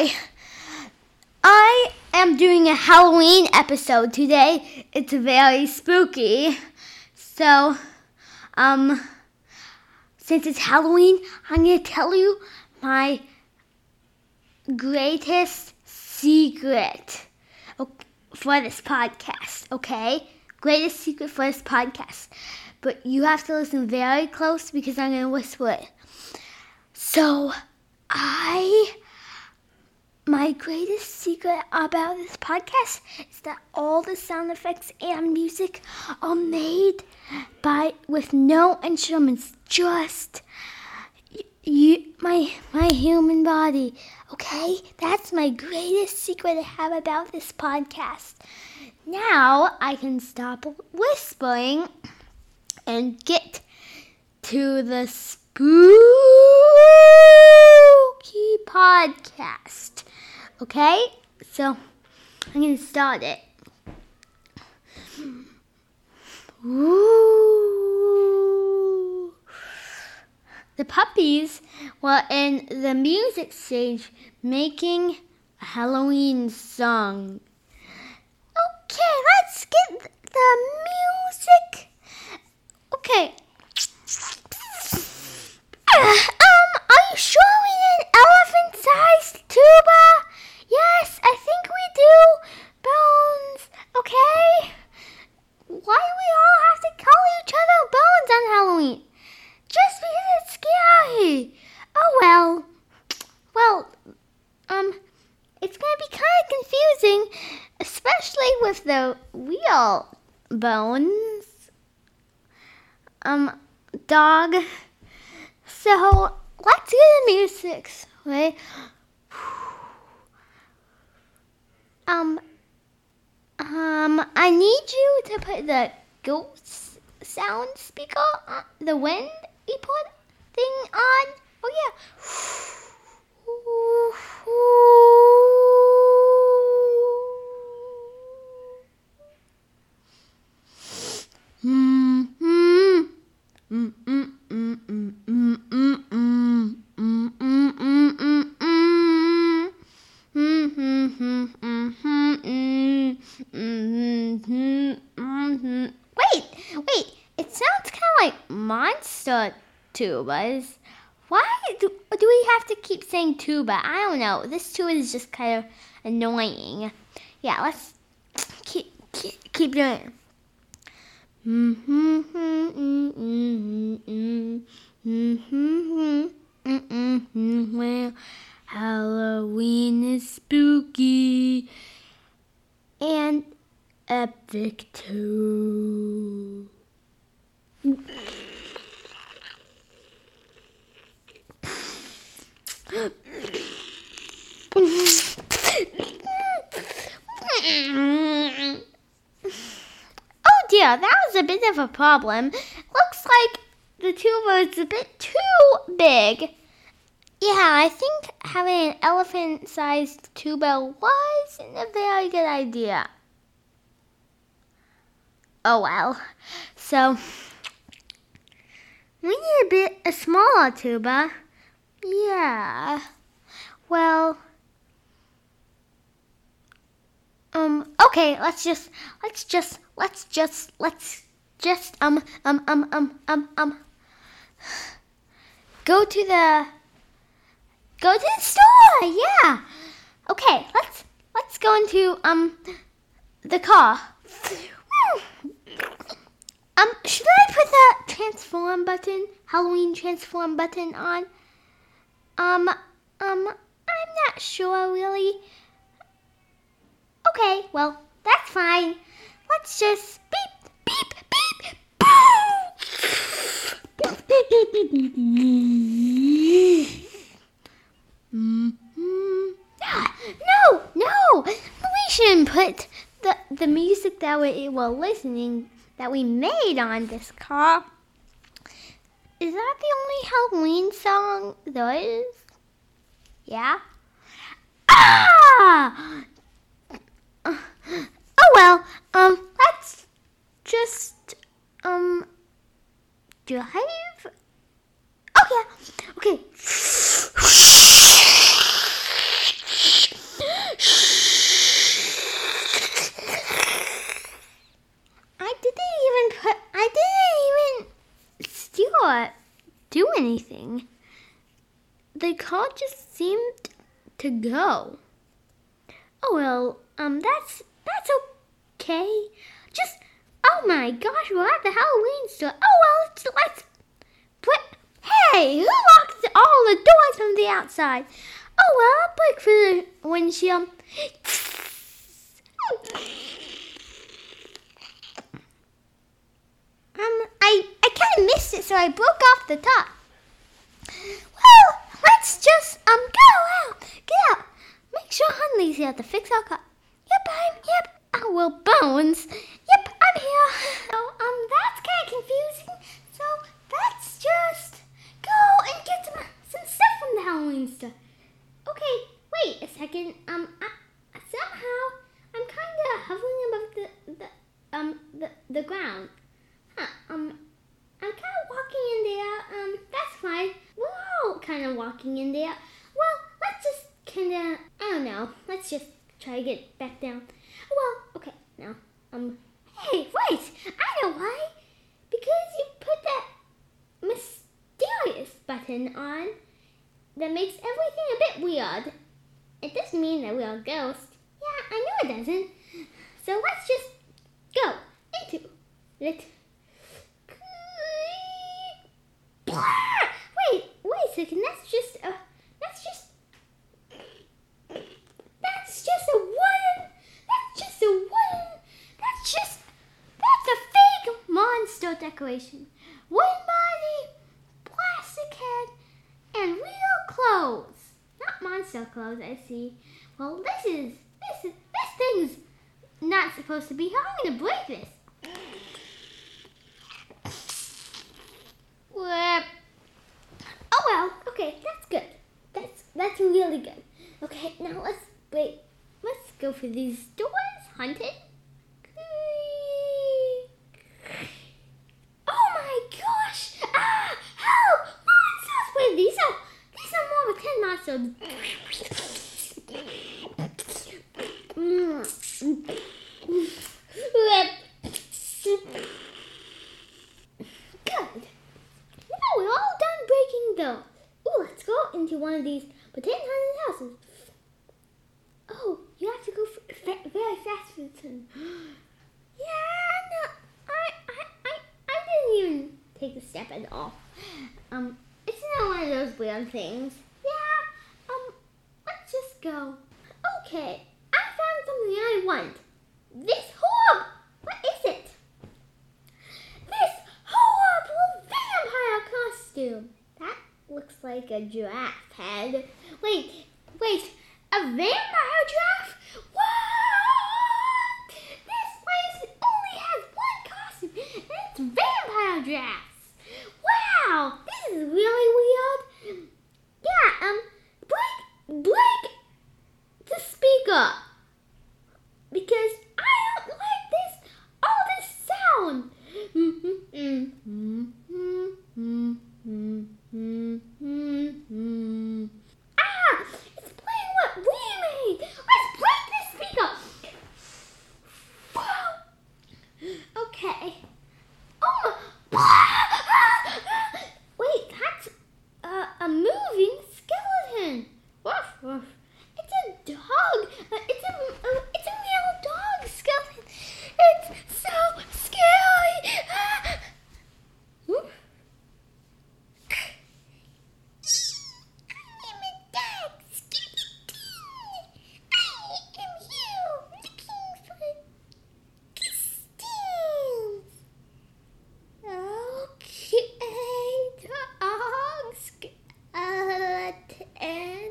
Hi. I am doing a Halloween episode today. It's very spooky. So, um, since it's Halloween, I'm going to tell you my greatest secret for this podcast, okay? Greatest secret for this podcast. But you have to listen very close because I'm going to whisper it. So, I. My greatest secret about this podcast is that all the sound effects and music are made by with no instruments, just you, my my human body. Okay, that's my greatest secret I have about this podcast. Now I can stop whispering and get to the podcast. Okay, so I'm gonna start it. Ooh. The puppies were in the music stage making a Halloween song. Okay, let's get the music. Okay. Um, are you sure an elephant-sized tuba? Yes, I think we do. Bones, okay? Why do we all have to call each other Bones on Halloween? Just because it's scary. Oh well. Well, um, it's gonna be kind of confusing, especially with the real bones. Um, dog. So the music, right? Um, um, I need you to put the ghost sound speaker, on, the wind report thing on. Oh yeah. Wait, wait. It sounds kind of like monster tubas. Why do, do we have to keep saying tuba? I don't know. This tuba is just kind of annoying. Yeah, let's keep keep, keep doing it. Mm-hmm, mm-hmm, mm-hmm, well, Halloween is spooky and epic too. Oh dear, that was a bit of a problem. Looks like the tuba is a bit too big. Yeah, I think having an elephant sized tuba wasn't a very good idea. Oh well. So, we need a bit a smaller tuba. Yeah. Well, um, okay, let's just, let's just, let's just, let's just, um, um, um, um, um, um, go to the, go to the store, yeah. Okay, let's, let's go into, um, the car. Um, should I put the transform button, Halloween transform button on? Um, um, I'm not sure really. Okay, well, that's fine. Let's just beep, beep, beep, boom. no, no, we shouldn't put the the music that we were listening that we made on this car. Is that the only Halloween song there is? Yeah. Ah! Uh, oh well, um, let's just, um, drive. Oh yeah, okay. I didn't even put, I didn't even steal it, do anything. The car just seemed to go. Oh well, um, that's that's okay. Just oh my gosh, we're at the Halloween store. Oh well, let's let's put. Hey, who locked all the doors from the outside? Oh well, I'll break through the windshield. Um, I I kind of missed it, so I broke off the top. Well, let's just um go out, get out. Make sure Hunley's here to fix our car. Yep. Oh well, Bones. Yep, I'm here. Oh, um, that's kind of confusing. So let's just go and get some some stuff from the Halloween store. Okay, wait a second. Um, I, somehow I'm kind of hovering above the the um the the ground. Huh, um, I'm kind of walking in there. Um, that's fine. We're all kind of walking in there. Well, let's just kind of, I don't know. Let's just try to get back down. Well, okay, now, um, hey, wait, I know why. Because you put that mysterious button on that makes everything a bit weird. It doesn't mean that we are ghosts. Yeah, I know it doesn't. So let's just go into it. Wait, wait a second. That's just a. That's just. That's just a wooden. That's just a wooden. That's just. That's a fake monster decoration. Wooden body, plastic head, and real clothes. Not monster clothes. I see. Well, this is this is this thing's not supposed to be. I'm gonna break this. Oh well. Okay, that's good. That's that's really good. Okay, now let's wait. Let's go for these doors. Hunted. Oh my gosh! Ah! Help! Monsters! Wait, these are these are more monsters. Good. Now we're all done breaking those. Ooh, let's go into one of these pretend haunted houses. Oh, you have to go very fast for this one. Yeah, no, I, I, I, I didn't even take a step at all. Um, it's not one of those weird things. Yeah, just go. Okay, I found something I want. This horb! What is it? This horrible vampire costume! That looks like a giraffe head. Wait, wait, a vampire giraffe? What? This place only has one costume, and it's vampire giraffes. Wow, this is really weird. Yeah, um, break the speaker because I don't like this all this sound. ah, it's playing what we made. Let's break this speaker. okay. Oh, wait, that's uh, a moving skeleton. Woof, woof. It's a dog. Uh, it's a uh, it's a male dog skeleton. It's so scary. Ah. Whoop. I am a dog skeleton. I am here looking for costumes. Okay, dog skeleton.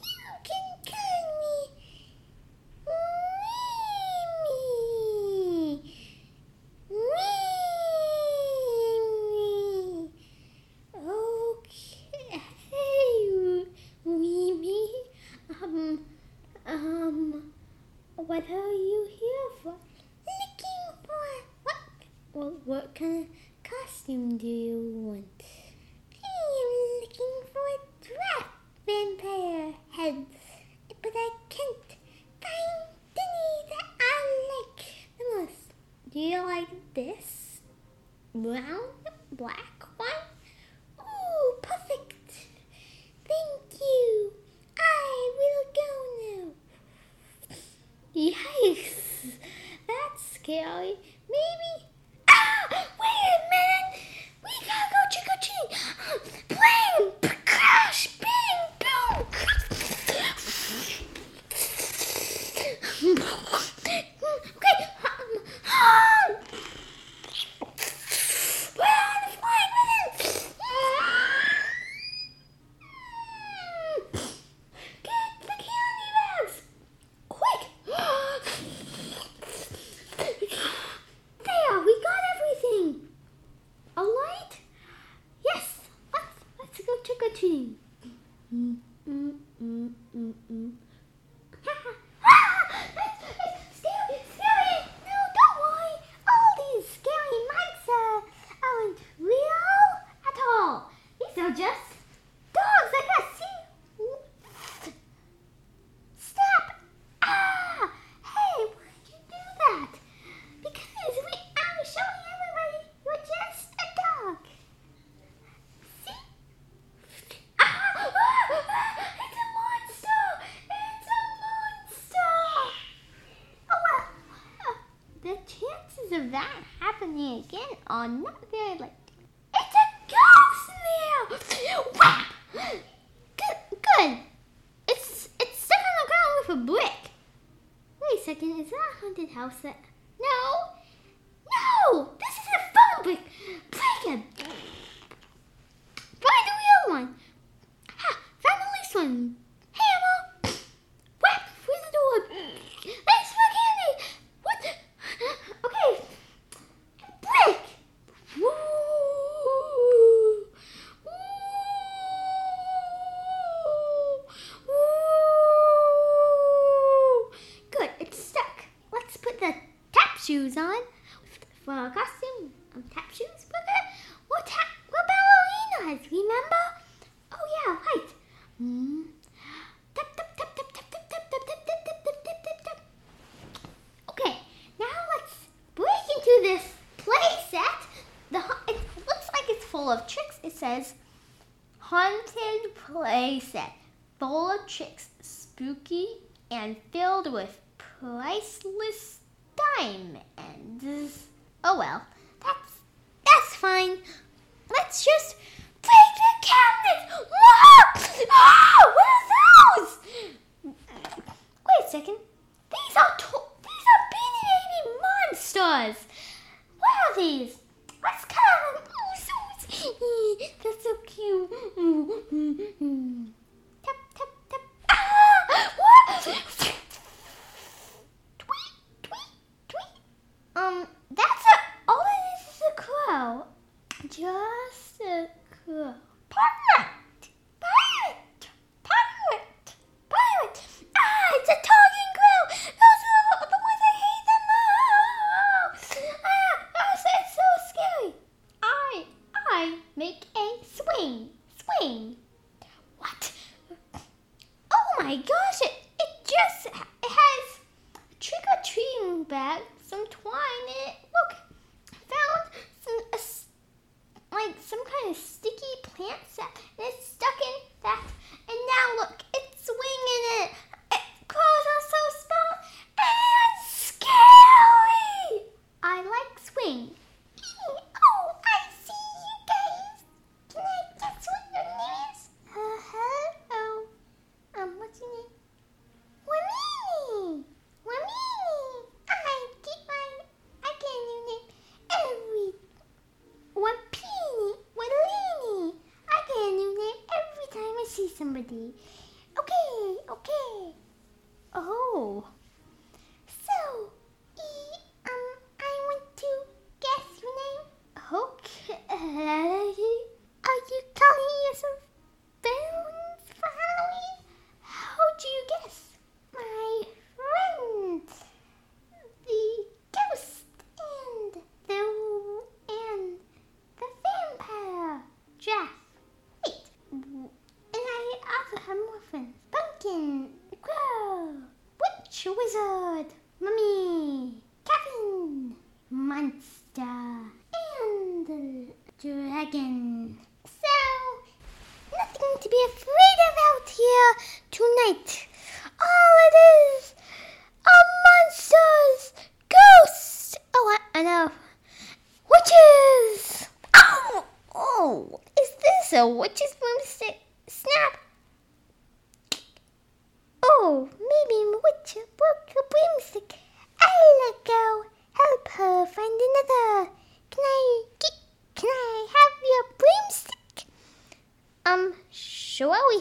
You can call me Mimi. Mimi. Okay, Mimi. Um, um, what are you here for? Looking for what? Well, what kind of costume do you want? I am looking for a draft vampire head, but I can't find any that I like the most. Do you like this brown, black 去。Happening again on not very like it's a ghost. Whap! Good, good. It's it's stuck on the ground with a brick. Wait a second, is that a haunted house? That no, no. This is a phone brick. Break it. Find the real one. Ha! Found the loose one. Haunted play set, full of tricks, spooky and filled with priceless diamonds. Oh well, that's that's fine. Let's just break the cabinet. Whoa! Oh, what are those? Wait a second. These are to- these are beanie baby monsters. What are these? Let's color them. Oh, so that's so cute. Mm. 嗯嗯。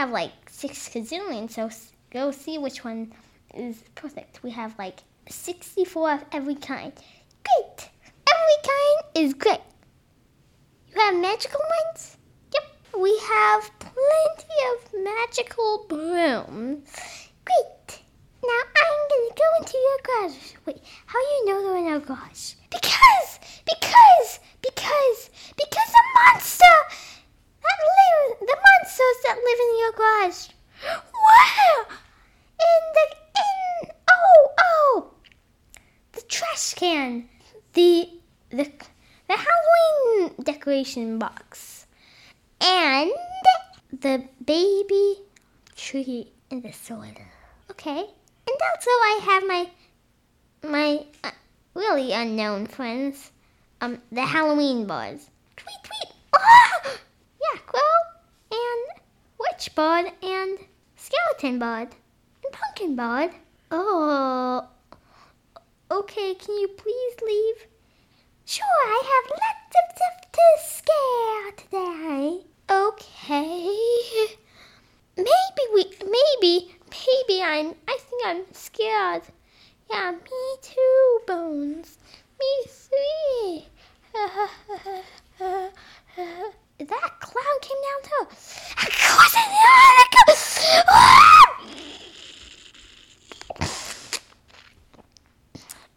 Have like six gazillion, so go see which one is perfect. We have like 64 of every kind. Great! Every kind is great. You have magical ones? Yep. We have plenty of magical brooms. Great! Now I'm gonna go into your garage. Wait, how do you know they're in our garage? Because! Because! Because! Because the monster! That live, the monsters that live in your garage. Where? In the in oh oh the trash can. The the the Halloween decoration box. And the baby tree in the soil. Okay. And also I have my my uh, really unknown friends. Um, the Halloween bars. Tweet, tweet. Ah! Yeah, and Witch Bard and Skeleton Bard and Pumpkin Bard. Oh, okay. Can you please leave? Sure, I have lots of stuff to scare today. Okay. Maybe we, maybe, maybe I'm, I think I'm scared. Yeah, me too, Bones. Me three. that clown came down too.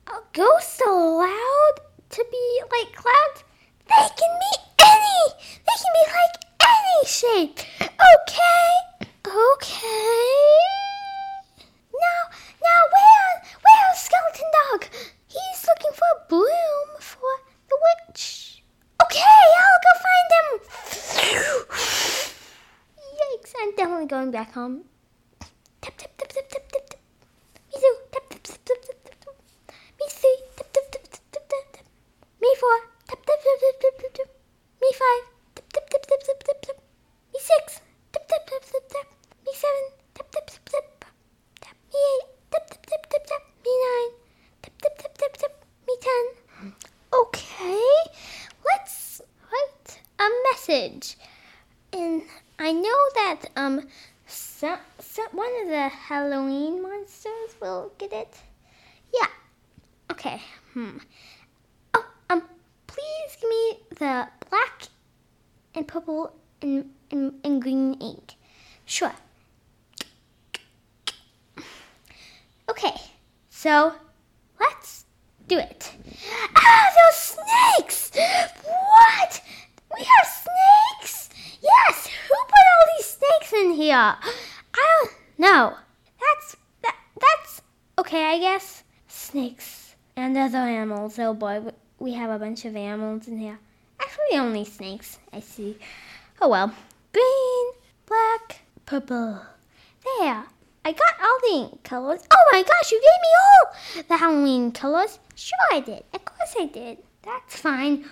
A ghost allowed to be like clouds? They can be any. They can be like any shape. Okay. Okay. Now, now, where, where's Skeleton Dog? He's looking for a broom for the witch. Okay, I'll go find him. Yikes! I'm definitely going back home. Tap tap tap tap tap tap tap. Me too. Tap tap tap tap. Me three. Tap tap tap tap tap tap tap. Me four. Tap tap tap tap tap tap tap. Me five. Tap tap tap tap tap tap tap. Me six. Tap tap tap tap tap. Me seven. Tap tap tap tap. Tap. Me eight. Tap tap tap tap tap. Me nine. Tap tap tap tap tap. Me ten. Okay. Let's write a message. And I know that um some, some one of the Halloween get it. Yeah. Okay. Hmm. Oh, um, please give me the black and purple and, and, and green ink. Sure. Okay, so let's do it. Ah, those snakes! What? We have snakes? Yes, who put all these snakes in here? I don't know. Okay, I guess. Snakes and other animals. Oh boy, we- have a bunch of animals in here. Actually, only snakes, I see. Oh well. Green, black, purple. There. I got all the colors. Oh my gosh, you gave me all the Halloween colors. Sure I did. Of course I did. That's fine.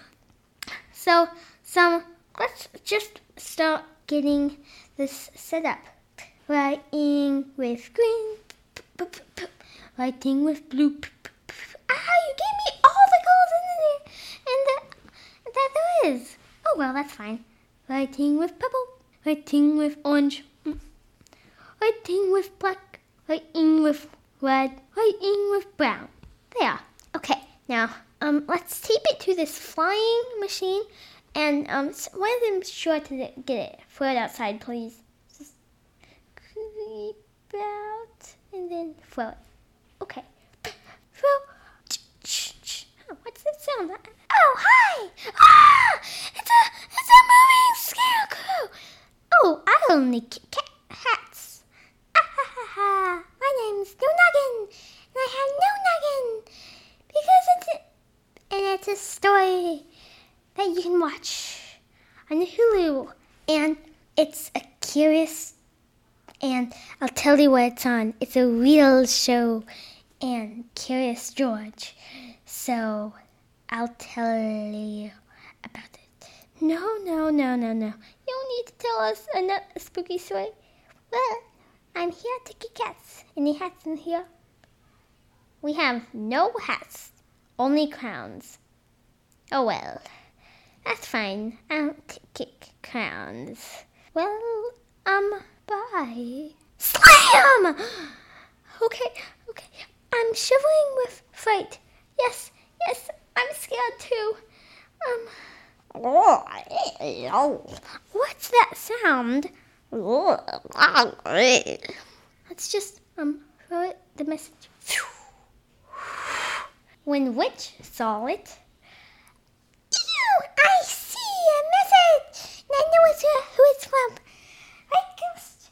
So, so let's just start getting this set up. Writing with green, writing with blue. Ah, you gave me all the colors in there, and that, that there is. Oh well, that's fine. Writing with purple, writing with orange, mm, writing with black, writing with red, writing with brown. There. Okay. Now, um, let's tape it to this flying machine, and um, one of them sure to get it. Throw it outside, please. Just creep out and then throw it. Okay. Oh, what's that sound? Oh, hi! Ah! It's a it's a moving scarecrow. Oh, I only k- ca- hats. Ah ha ha ha! My name's No Noggin, and I have no noggin because it's a, and it's a story that you can watch on Hulu, and it's a curious. And I'll tell you what it's on. It's a real show, and Curious George. So I'll tell you about it. No, no, no, no, no. You don't need to tell us a, spooky story. Well, I'm here to kick hats. Any hats in here? We have no hats, only crowns. Oh well, that's fine. I don't kick crowns. Well, um, bye. Slam! Okay, okay. I'm shivering with fright. Yes, yes, I'm scared too. Um, what's that sound? Let's just um throw it the message. When Witch saw it, Ew, I see a message. And know who it's from. I ghost.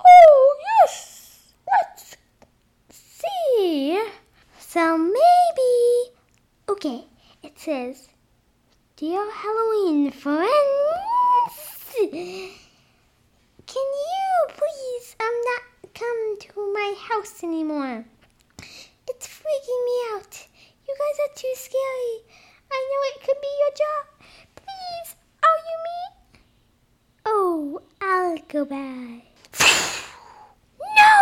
Oh yes, let's see. So maybe. Okay, it says, "Dear Halloween friends." Can you please um not come to my house anymore? It's freaking me out. You guys are too scary. I know it could be your job. Please, are you me? Oh, I'll go back. no!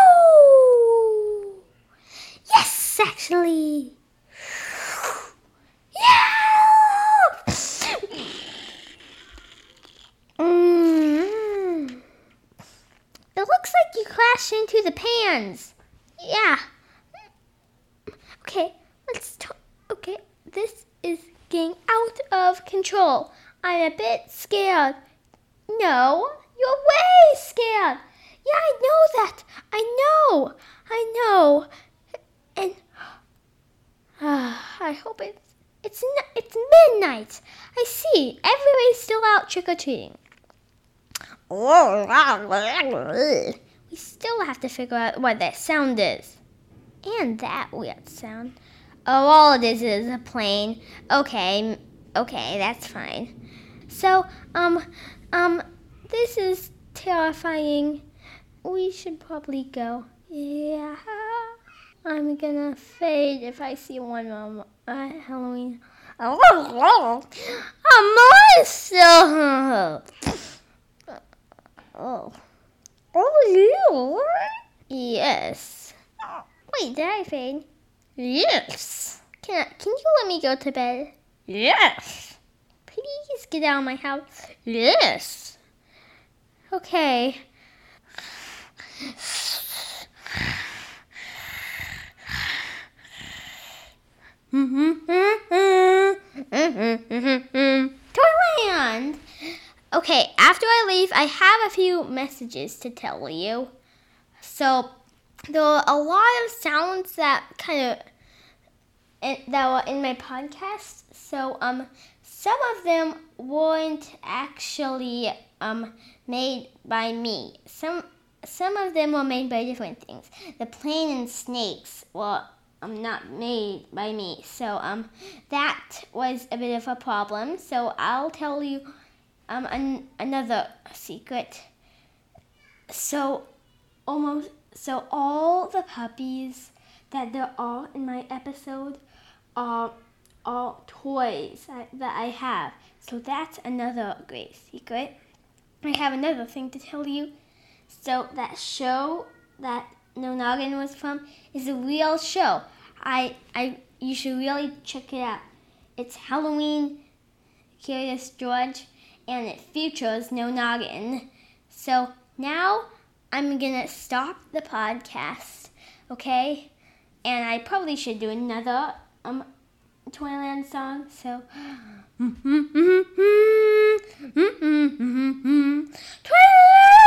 Yes, actually. Yeah! Mm. It looks like you crashed into the pans. Yeah. Okay, let's talk. Okay, this is getting out of control. I'm a bit scared. No, you're way scared. Yeah, I know that. I know. I know. Uh, I hope it's it's it's midnight. I see. Everybody's still out trick or treating. We still have to figure out what that sound is. And that weird sound. Oh, all it is is a plane. Okay, okay, that's fine. So, um, um, this is terrifying. We should probably go. Yeah. I'm gonna fade if I see one more uh, Halloween. A monster! Oh. Oh, you? Yes. Wait, did I fade? Yes. Can, I, can you let me go to bed? Yes. Please get out of my house. Yes. Okay. I have a few messages to tell you. So, there are a lot of sounds that kind of that were in my podcast. So, um, some of them weren't actually um made by me. Some some of them were made by different things. The plane and snakes were um, not made by me. So um, that was a bit of a problem. So I'll tell you um, an, another secret. So almost so all the puppies that there are in my episode are all toys that I have. So that's another great secret. I have another thing to tell you. So that show that No Noggin was from is a real show. I I you should really check it out. It's Halloween Curious George and it features No Noggin. So now I'm gonna stop the podcast, okay? And I probably should do another um Toyland song. So mm-hmm, mm-hmm, mm-hmm, Toyland